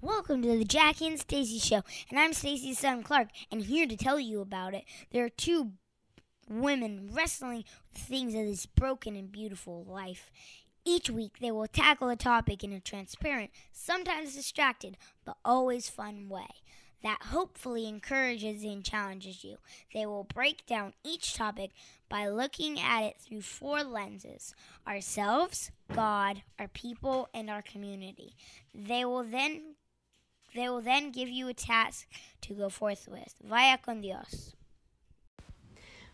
Welcome to the Jackie and Stacey show, and I'm Stacey's son Clark, and here to tell you about it. There are two women wrestling with things of this broken and beautiful life. Each week, they will tackle a topic in a transparent, sometimes distracted, but always fun way that hopefully encourages and challenges you. They will break down each topic by looking at it through four lenses ourselves, God, our people, and our community. They will then they will then give you a task to go forth with. Vaya con Dios.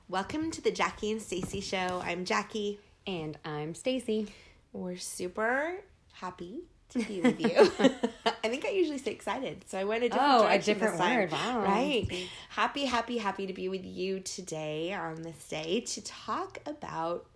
Welcome to the Jackie and Stacey show. I'm Jackie. And I'm Stacey. We're super happy to be with you. I think I usually say excited, so I went a different Oh, a different this time. word. Wow. Right. Happy, happy, happy to be with you today on this day to talk about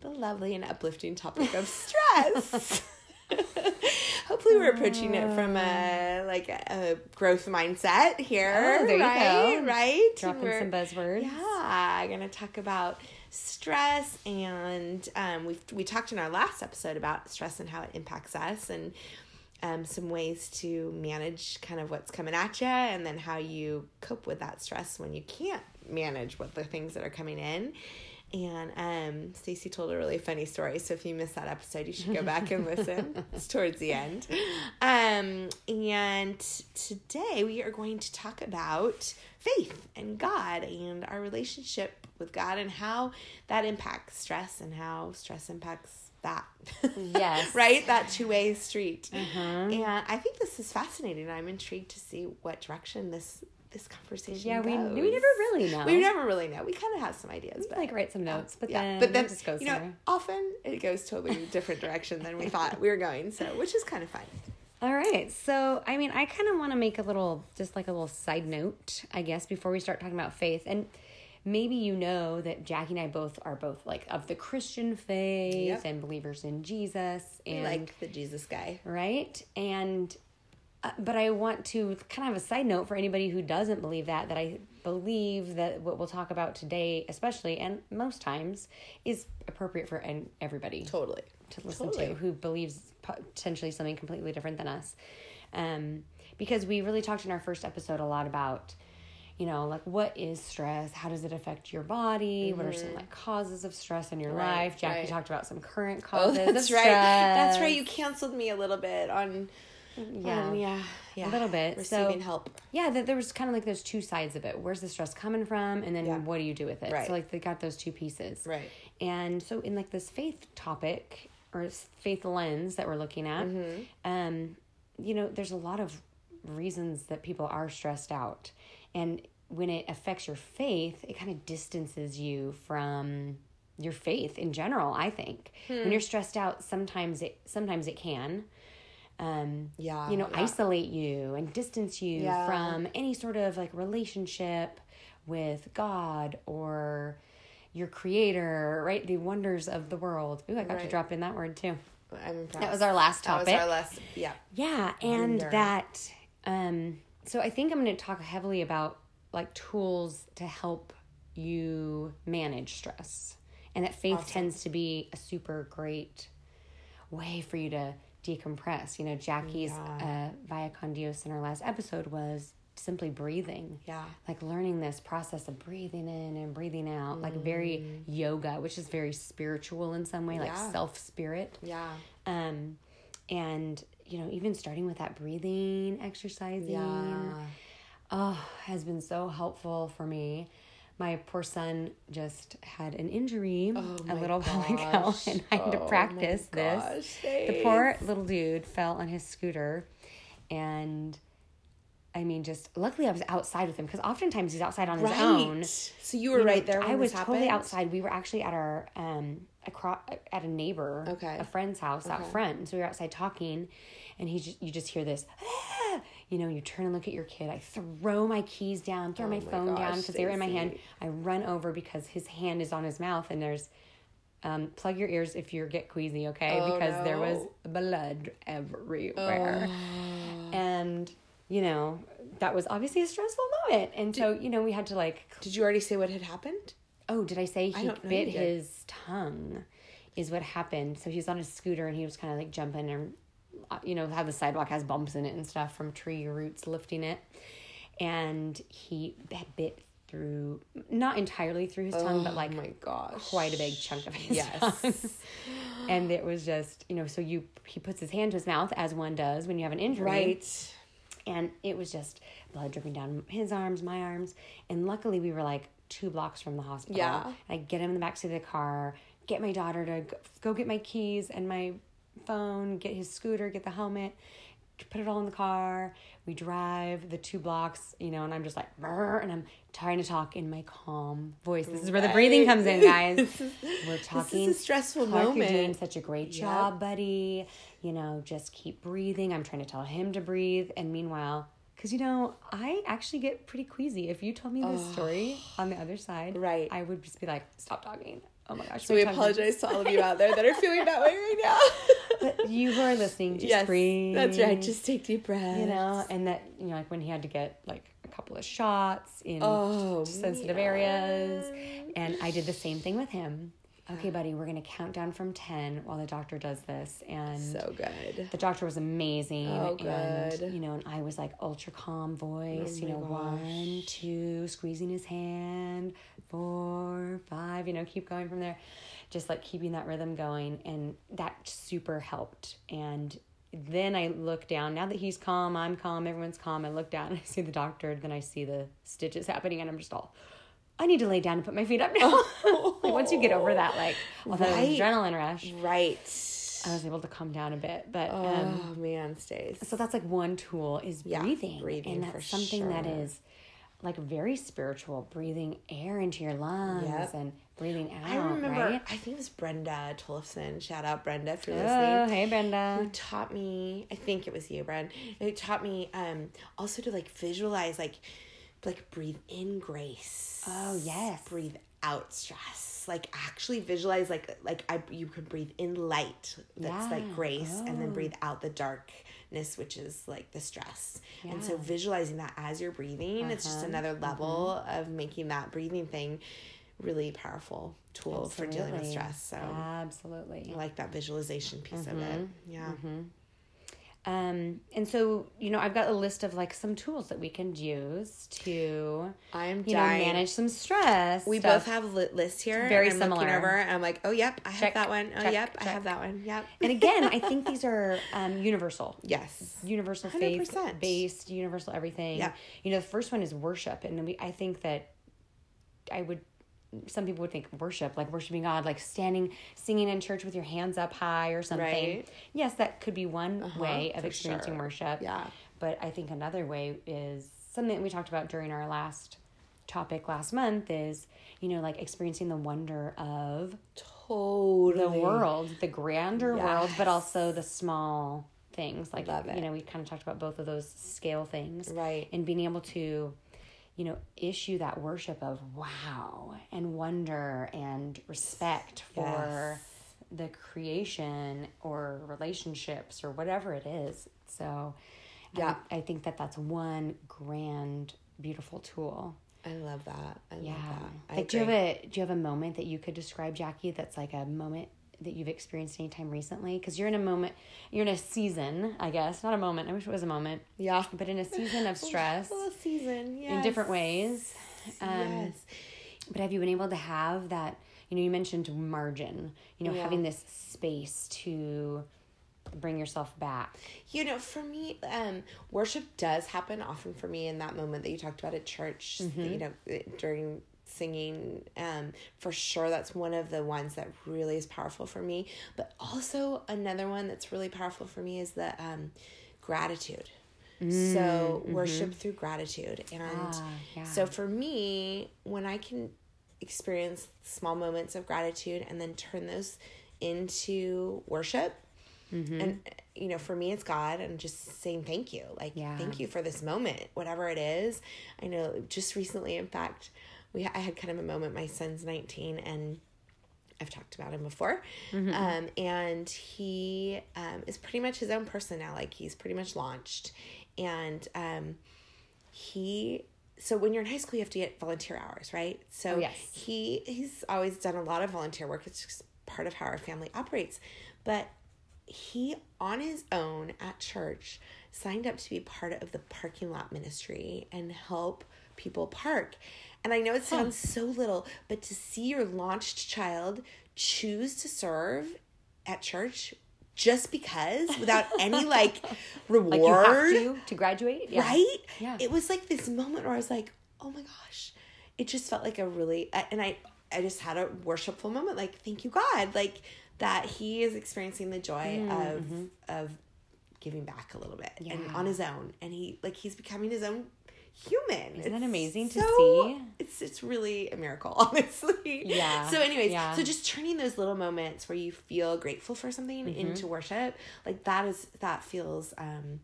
the lovely and uplifting topic of stress. Hopefully, we're approaching it from a like a, a growth mindset here. Oh, there you right? go. Right. Dropping We're- some buzzwords. yeah, I'm going to talk about stress, and um, we we talked in our last episode about stress and how it impacts us, and um, some ways to manage kind of what's coming at you, and then how you cope with that stress when you can't manage what the things that are coming in. And um, Stacy told a really funny story. So if you missed that episode, you should go back and listen. it's towards the end. Um, and today we are going to talk about faith and God and our relationship with God and how that impacts stress and how stress impacts that. Yes. right? That two way street. Uh-huh. And I think this is fascinating. I'm intrigued to see what direction this this conversation Yeah, we goes. we never really know. We never really know. We kind of have some ideas, We but like write some notes, but yeah, then but then it just goes you know, somewhere. often it goes totally different direction than we thought we were going. So, which is kind of fun. All right. So, I mean, I kind of want to make a little, just like a little side note, I guess, before we start talking about faith. And maybe you know that Jackie and I both are both like of the Christian faith Yep. and believers in Jesus. We And like the Jesus guy. right and uh, but i want to kind of have a side note for anybody who doesn't believe that that i believe that what we'll talk about today especially and most times is appropriate for an- everybody Totally. to listen Totally. to who believes potentially something completely different than us um, because we really talked in our first episode a lot about you know like what is stress how does it affect your body what are some like causes of stress in your Mm-hmm. Right, life jackie right. talked about some current Oh, causes that's of right. That's right. You canceled me a little bit on. Yeah. um, yeah. Yeah. A little bit. Receiving So- help. yeah that there was kind of like those two sides of it where's the stress coming from and then Yeah. what do you do with it Right. so like they got those two pieces Right. and so in like this faith topic or faith lens that we're looking at Mm-hmm. um you know there's a lot of reasons that people are stressed out and when it affects your faith it kind of distances you from your faith in general i think Hmm. when you're stressed out sometimes it sometimes it can um Yeah, you know yeah. isolate you and distance you Yeah. from any sort of like relationship with god or your creator right the wonders of the world Ooh, i got to drop in that word too I'm impressed. that was our last That topic was our last. Yeah. yeah, and Wonder. that um so I think I'm going to talk heavily about like tools to help you manage stress. And that faith tends to be a super great way for you to decompress. You know, Jackie's uh Vaya Con Dios in our last episode was simply breathing. Yeah. Like learning this process of breathing in and breathing out, like very yoga, which is very spiritual in some way, like Mm. Self spirit Yeah. um and you know even starting with that breathing exercising Yeah. oh has been so helpful for me my poor son just had an injury Oh a little while ago, and i had to Oh practice this gosh, the poor little dude fell on his scooter and I mean, just luckily I was outside with him because oftentimes he's outside on his Right. own. So you were You know, right there. When I was totally outside. We were actually at our um across at a neighbor, Okay. a friend's house out front. And so we were outside talking, and he just you just hear this. You know, you turn and look at your kid. I throw my keys down, throw Oh my my phone down because they were in my hand. I run over because his hand is on his mouth, and there's. Um, plug your ears if you get queasy, okay? Oh, because there was blood everywhere Oh. and you know that was obviously a stressful moment and so you know we had to like Did you already say what had happened? oh did i say he don't bit his tongue is what happened so he was on his scooter and he was kind of like jumping and Uh, you know, how the sidewalk has bumps in it and stuff from tree roots lifting it. And he bit through, not entirely through his tongue, but oh like oh my gosh. quite a big chunk of his Yes. tongue. and it was just, you know, so you he puts his hand to his mouth as one does when you have an injury. Right. And it was just blood dripping down his arms, my arms. And luckily we were like two blocks from the hospital. Yeah. I get him in the backseat of the car, get my daughter to go get my keys and my phone, get his scooter, get the helmet, put it all in the car. We drive the two blocks, you know, and I'm just like, and I'm trying to talk in my calm voice. This is where the breathing comes in, guys. We're talking. This is a stressful Clark, moment. You're doing such a great job, buddy. You know, just keep breathing. I'm trying to tell him to breathe. And meanwhile, because, you know, I actually get pretty queasy. If you told me this story on the other side, Right. I would just be like, stop talking. Oh my gosh. So we apologize to all of you out there that are feeling that way right now. But you who are listening, just yes, breathe. that's right. Just take deep breaths. you know, and that you know, like when he had to get like a couple of shots in Oh, sensitive areas, and I did the same thing with him. Okay, um, buddy, we're gonna count down from ten while the doctor does this, and so good. the doctor was amazing. Oh, And, good. you know, and I was like ultra calm voice, Oh you know, gosh. one, two, squeezing his hand, four, five, you know, keep going from there. Just like keeping that rhythm going. And that super helped. And then I look down, now that he's calm, I'm calm, everyone's calm. I look down and I see the doctor, then I see the stitches happening, and I'm just all, I need to lay down and put my feet up now. like once you get over that, like, although it was adrenaline rush, Right. I was able to calm down a bit. But um, Oh man, stays. so that's like one tool is Yeah, breathing. breathing and that's something that sure. is like very spiritual, breathing air into your lungs Yep. and breathing out. I remember. right? I think it was Brenda Tollefson. Shout out Brenda for Oh, hey Brenda. Who taught me? I think it was you, Brenda. Who taught me um also to like visualize, like like breathe in grace. Oh, yes. Breathe out stress. Like actually visualize like like I you could breathe in light that's Yeah. like grace and then Oh. breathe out the darkness which is like the stress. And so visualizing that as you're breathing, it's just Uh-huh. another level of making that breathing thing really powerful tool for dealing with stress. So Absolutely. I like that visualization piece of it. Mm-hmm. Um, and so, you know, I've got a list of like some tools that we can use to, I'm you know, manage some stress. we stuff. both have li- lists here. Very and I'm looking similar. over and I'm like, oh, yep, I have that one. Oh, check, yep, I have that one. Yep. And again, I think these are um, universal. yes. universal faith 100%. based, universal everything. Yeah. You know, the first one is worship, and we I think that I would. Some people would think worship, like worshiping God, like standing, singing in church with your hands up high or something. Right. Yes, that could be one Uh-huh, way of experiencing sure. worship. Yeah. But I think another way is something that we talked about during our last topic last month is, you know, like experiencing the wonder of Totally. the world, the grander world, but also the small things. Like Love it. you know, we kind of talked about both of those scale things, Right. And being able to, you know, issue that worship of wow and wonder and respect for Yes. the creation or relationships or whatever it is. So, Yeah. I, I think that that's one grand, beautiful tool. I love that. I Yeah. love that. I Like, do you have a do you have a moment that you could describe, Jackie? That's like a moment that you've experienced anytime recently? Because you're in a moment, you're in a season, I guess, not a moment. I wish it was a moment, Yeah. but in a season of stress Full season. Yes. in different ways. Um, yes. But have you been able to have that? You know, you mentioned margin. You know, Yeah. having this space to bring yourself back. You know, for me, um, worship does happen often for me in that moment that you talked about at church. Mm-hmm. You know, during singing, um, for sure, that's one of the ones that really is powerful for me. But also another one that's really powerful for me is the um, gratitude. So worship through gratitude, and Mm, Ah, yeah. so for me, when I can experience small moments of gratitude and then turn those into worship, Mm-hmm. and you know for me it's god and just saying thank you like Yeah. thank you for this moment whatever it is i know just recently in fact we i had kind of a moment my son's 19 and i've talked about him before Mm-hmm. um, and he um, is pretty much his own person now like he's pretty much launched and um, he so when you're in high school you have to get volunteer hours right so Oh, yes. he he's always done a lot of volunteer work it's just part of how our family operates but he on his own at church signed up to be part of the parking lot ministry and help people park. And I know it sounds so little, but to see your launched child choose to serve at church just because without any like reward Like you have to to graduate. Yeah. right Yeah. it was like this moment where i was like oh my gosh it just felt like a really and i i just had a worshipful moment like thank you god like that he is experiencing the joy of of giving back a little bit and Mm-hmm. On his own and he like he's becoming his own human Isn't that It's amazing to see? it's it's really a miracle honestly Yeah. so anyways Yeah. so just turning those little moments where you feel grateful for something Mm-hmm. into worship like that is that feels um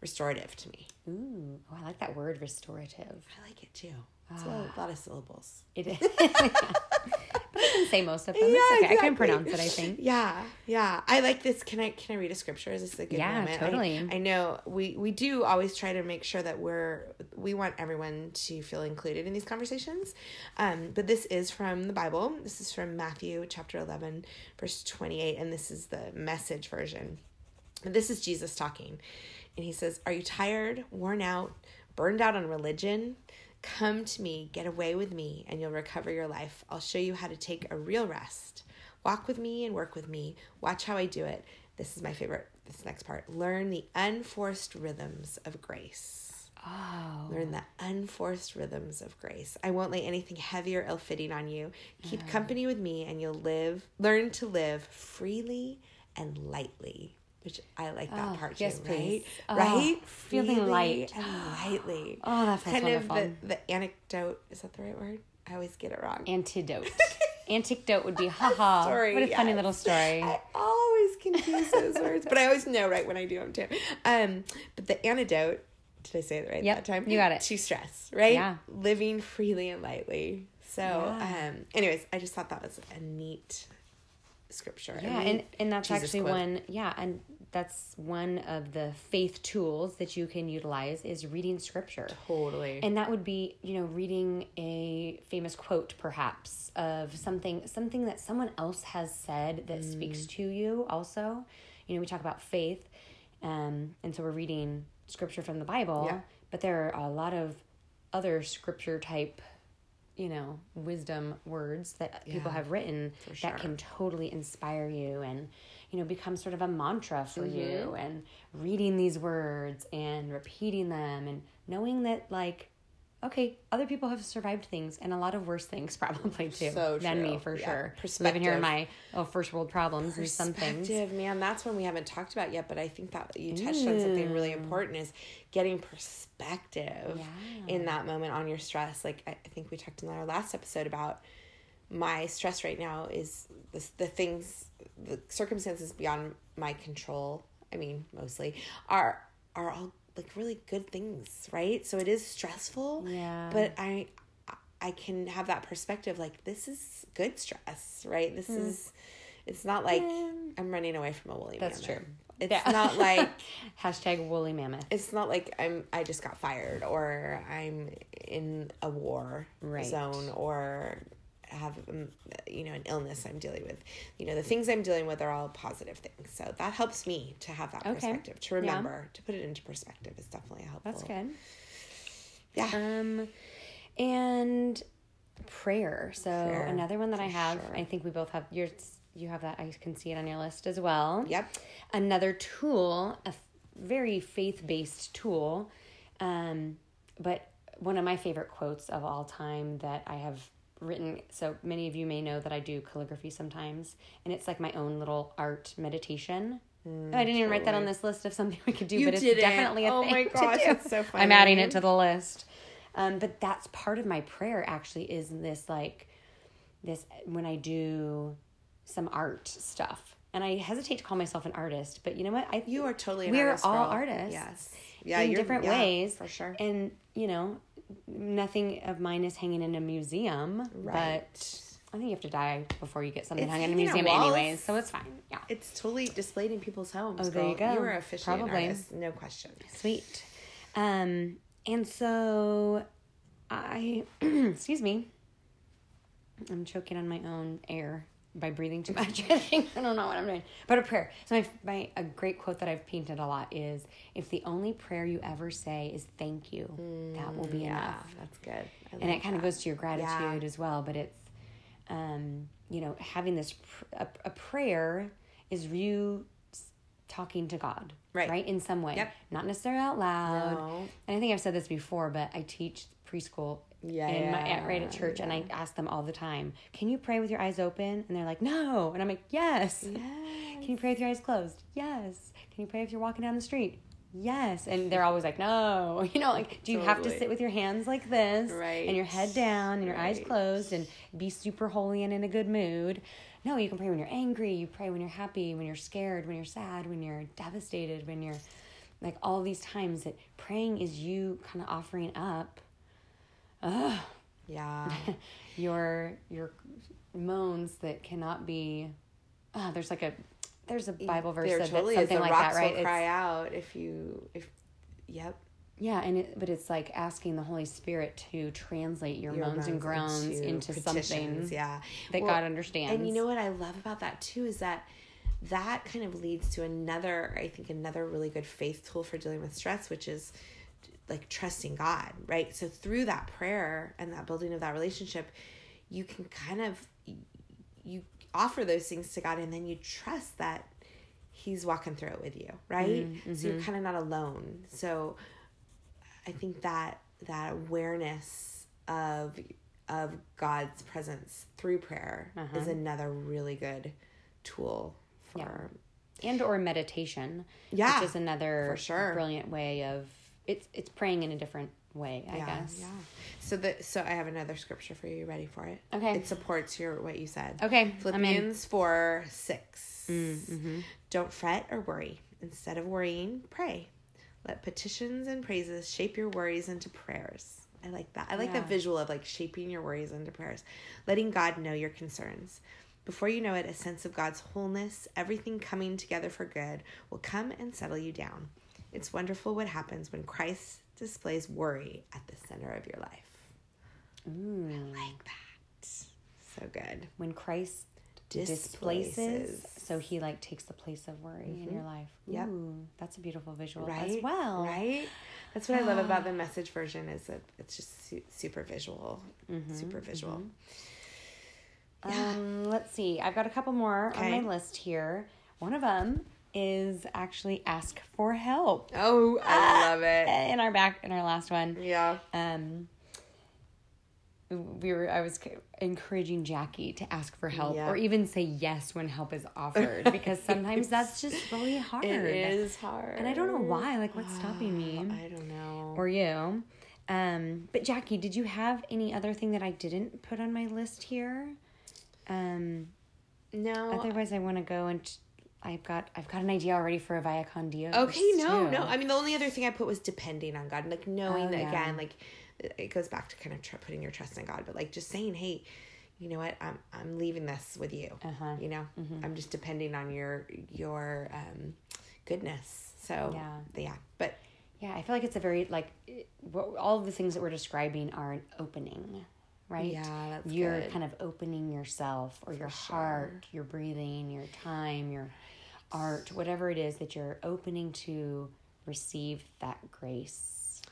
restorative to me Ooh, oh, I like that word restorative. I like it too. It's a a lot of syllables. It is. but I can say most of them. it's okay. I can pronounce it, I think. Yeah, yeah. I like this. Can I can I read a scripture? Is this a good Yeah, moment? I- totally. I, know we we do always try to make sure that we're we want everyone to feel included in these conversations. Um, but this is from the Bible. This is from Matthew chapter eleven, verse twenty eight, and this is the message version. And this is Jesus talking. And he says, Are you tired, worn out, burned out on religion? Come to me, get away with me, and you'll recover your life. I'll show you how to take a real rest. Walk with me and work with me. Watch how I do it. This is my favorite, this next part. Learn the unforced rhythms of grace. Oh. Learn the unforced rhythms of grace. I won't lay anything heavy or ill fitting on you. Keep uh-huh. company with me, and you'll live, learn to live freely and lightly. Which I like that Oh, part too, yes, right? Oh, right? feeling Freely light. and lightly. Oh, that feels kind wonderful. of the, the anecdote. Is that the right word? I always get it wrong. Antidote. Antidote would be haha. Story, What a funny little story. I always confuse those words, but I always know right when I do them too. Um, but the antidote, did I say it right Yep, that time? you got it. To stress, right? Yeah. Living freely and lightly. So, Yeah. um, anyways, I just thought that was a neat scripture. Yeah, A neat and and that's Jesus actually quote. one. Yeah, and that's one of the faith tools that you can utilize is reading scripture. Totally. And that would be, you know, reading a famous quote perhaps of something something that someone else has said that Mm. speaks to you also. You know, we talk about faith um and so we're reading scripture from the Bible, Yeah. but there are a lot of other scripture type you know wisdom words that people have written sure. that can totally inspire you and you know become sort of a mantra for Mm-hmm. you and reading these words and repeating them and knowing that like okay other people have survived things and a lot of worse things probably too So than me for Yeah. sure living here in my oh, first world problems and some things Perspective, man, that's one we haven't talked about yet, but I think that you touched on something really Mm. important is getting perspective Yeah. in that moment on your stress. Like I I think we talked in our last episode about my stress right now is the, the things, the circumstances beyond my control. I mean, mostly are are all like really good things, right? So it is stressful, Yeah. but I I can have that perspective like this is good stress, right? This hmm. is it's not like I'm running away from a woolly That's mammoth. true. It's Yeah. not like hashtag woolly mammoth it's not like I'm I just got fired or I'm in a war Right. zone or have um, you know an illness I'm dealing with. You know the things I'm dealing with are all positive things. So that helps me to have that Okay. perspective to Yeah. remember to put it into perspective is definitely helpful. that's good Yeah. Um, and prayer. So Prayer, another one that I have. sure. I think we both have yours. You have that. I can see it on your list as well. Yep. Another tool, a very faith based tool, um, but one of my favorite quotes of all time that I have written. So many of you may know that I do calligraphy sometimes, and it's like my own little art meditation. I didn't even write that on this list of something we could do, Mm, You but it's didn't. definitely a Oh thing my to do. that's so I'm adding it to the list. Um, but that's part of my prayer actually is this like this when I do some art stuff. And I hesitate to call myself an artist, but you know what? I You are totally an we are artist, all girl. artists. Yes. Yeah, in different yeah, ways for sure. And you know, nothing of mine is hanging in a museum, Right. but I think you have to die before you get something It's hung in a museum, anyways. So it's fine. Yeah, It's totally displayed in people's homes. Oh, there you go. You are officially Probably. an artist, no question. sweet. Um, and so I, excuse me, I'm choking on my own air. By breathing too much. I think I don't know what I'm doing. But a prayer. So my my a great quote that I've painted a lot is if the only prayer you ever say is thank you, that will be yeah, enough. that's good. I And it kind of goes to your gratitude Yeah. as well, but it's um, you know, having this pr- a, a prayer is you talking to God, Right. Right, in some way, Yep. not necessarily out loud. No. And I think I've said this before, but I teach preschool Yeah, in my, aunt right at church, and I ask them all the time, "Can you pray with your eyes open?" And they're like, "No," and I'm like, "Yes." Yes. Can you pray with your eyes closed? Yes. Can you pray if you're walking down the street? Yes. And they're always like, no. You know, like, do you have to sit with your hands like this? Right. And your head down and your eyes closed and be super holy and in a good mood? No, you can pray when you're angry. You pray when you're happy, when you're scared, when you're sad, when you're devastated, when you're like all these times that praying is you kind of offering up Yeah. your your moans that cannot be ah, there's like a there's a Bible verse there that, totally something The like that, right? will It's- cry out if you if. Yep. Yeah, and it, but it's like asking the Holy Spirit to translate your, Your moans and groans into, something petitions, Yeah. that Well, God understands. And you know what I love about that too is that that kind of leads to another, I think, another really good faith tool for dealing with stress, which is like trusting God, right? So through that prayer and that building of that relationship, you can kind of you offer those things to God and then you trust that he's walking through it with you, right? Mm-hmm, so you're mm-hmm. kind of not alone. So I think that that awareness of of God's presence through prayer is uh-huh. another really good tool for and or meditation, Yeah, which is another for sure. brilliant way of it's it's praying in a different way, I yeah, guess. yeah. So the so I have another scripture for you. You ready for it? Okay. It supports your what you said. Okay. Philippians four six. Mm-hmm. Don't fret or worry. Instead of worrying, pray. Let petitions and praises shape your worries into prayers. I like that. I like the Yeah. visual of like shaping your worries into prayers, letting God know your concerns. Before you know it, a sense of God's wholeness, everything coming together for good, will come and settle you down. It's wonderful what happens when Christ displays worry at the center of your life. Ooh. Like that. So good. When Christ Displaces. displaces, so he like takes the place of worry in your life. Yep. Ooh, that's a beautiful visual right as well. right that's what i love about the message version is that it's just su- super visual Mm-hmm, super visual Um, let's see. I've got a couple more Okay. on my list here. One of them is actually ask for help. oh i love it In our back, in our last one, yeah um, we were. I was encouraging Jackie to ask for help, Yeah. or even say yes when help is offered, because sometimes that's just really hard. it is hard and I don't know why. Like, what's stopping me? i don't know or you. Um, but Jackie, did you have any other thing that I didn't put on my list here? Um, no otherwise, I want to go and I've got I've got an idea already for a Vaya Con Dios. okay no too. no i mean the only other thing i put was depending on god like knowing Oh, that yeah. again like it goes back to kind of tr- putting your trust in god but like just saying hey you know what i'm i'm leaving this with you Uh-huh. you know i'm just depending on your your um goodness so Yeah. yeah but Yeah, I feel like it's a very like what, all of the things that we're describing are an opening, right? Yeah, that's You're good. kind of opening yourself or your heart, your breathing, your time, your art, whatever it is that you're opening to receive that grace.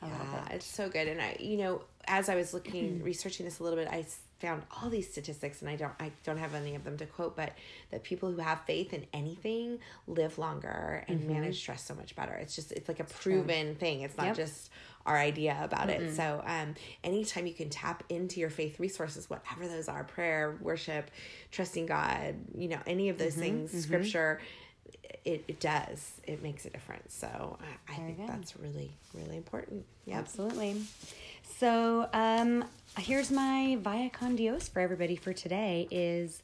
I love Yeah, it. it's so good. And I, you know, as I was looking, researching this a little bit, I found all these statistics, and I don't, I don't have any of them to quote, but that people who have faith in anything live longer and manage stress so much better. It's just, it's like a proven thing. It's not Yep. just our idea about it. So, um, anytime you can tap into your faith resources, whatever those are, prayer, worship, trusting God, you know, any of those things, scripture. It, it does. It makes a difference. So I, I think good. that's really, really important. Yeah. Absolutely. So, um, here's my Vaya Con Dios for everybody for today is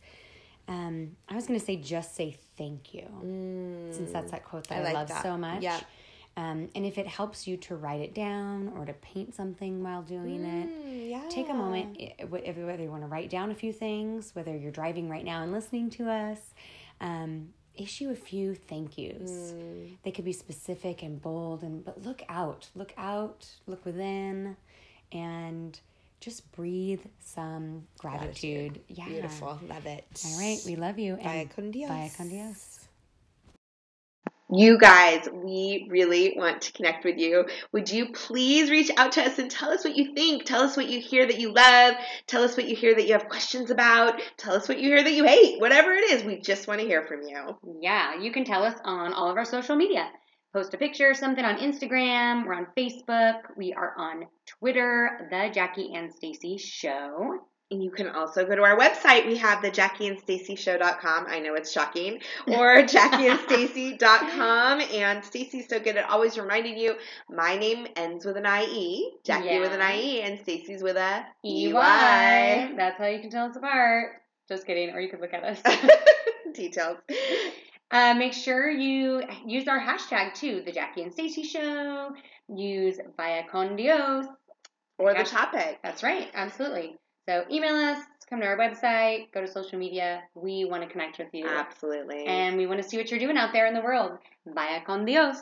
um, I was going to say just say thank you. Since that's that quote that I I, like love that. so much. Yep. Um, and if it helps you to write it down or to paint something while doing it, Mm, yeah. take a moment, if- whether you want to write down a few things, whether you're driving right now and listening to us, um, issue a few thank yous. Mm. They could be specific and bold, and but look out, look out, look within, and just breathe some gratitude. Yeah. Beautiful. Love it. All right. We love you. Bye con Dios. Vaya con Dios. You guys, we really want to connect with you. Would you please reach out to us and tell us what you think? Tell us what you hear that you love. Tell us what you hear that you have questions about. Tell us what you hear that you hate. Whatever it is, we just want to hear from you. Yeah, you can tell us on all of our social media. Post a picture something on Instagram. We're on Facebook. We are on Twitter, The Jackie and Stacey Show. And you can also go to our website. We have the JackieandStaceyShow.com. I know it's shocking. Or JackieandStacey.com. And Stacey's so good at always reminding you my name ends with an IE, Jackie Yeah. with an IE, and Stacey's with a EY. That's how you can tell us apart. Just kidding, or you could look at us. Details. uh, make sure you use our hashtag too, the Jackie and Stacey Show. Use Vaya Con Dios. Or the topic. That's right, absolutely. So email us, come to our website, go to social media. We want to connect with you. Absolutely. And we want to see what you're doing out there in the world. Vaya con Dios.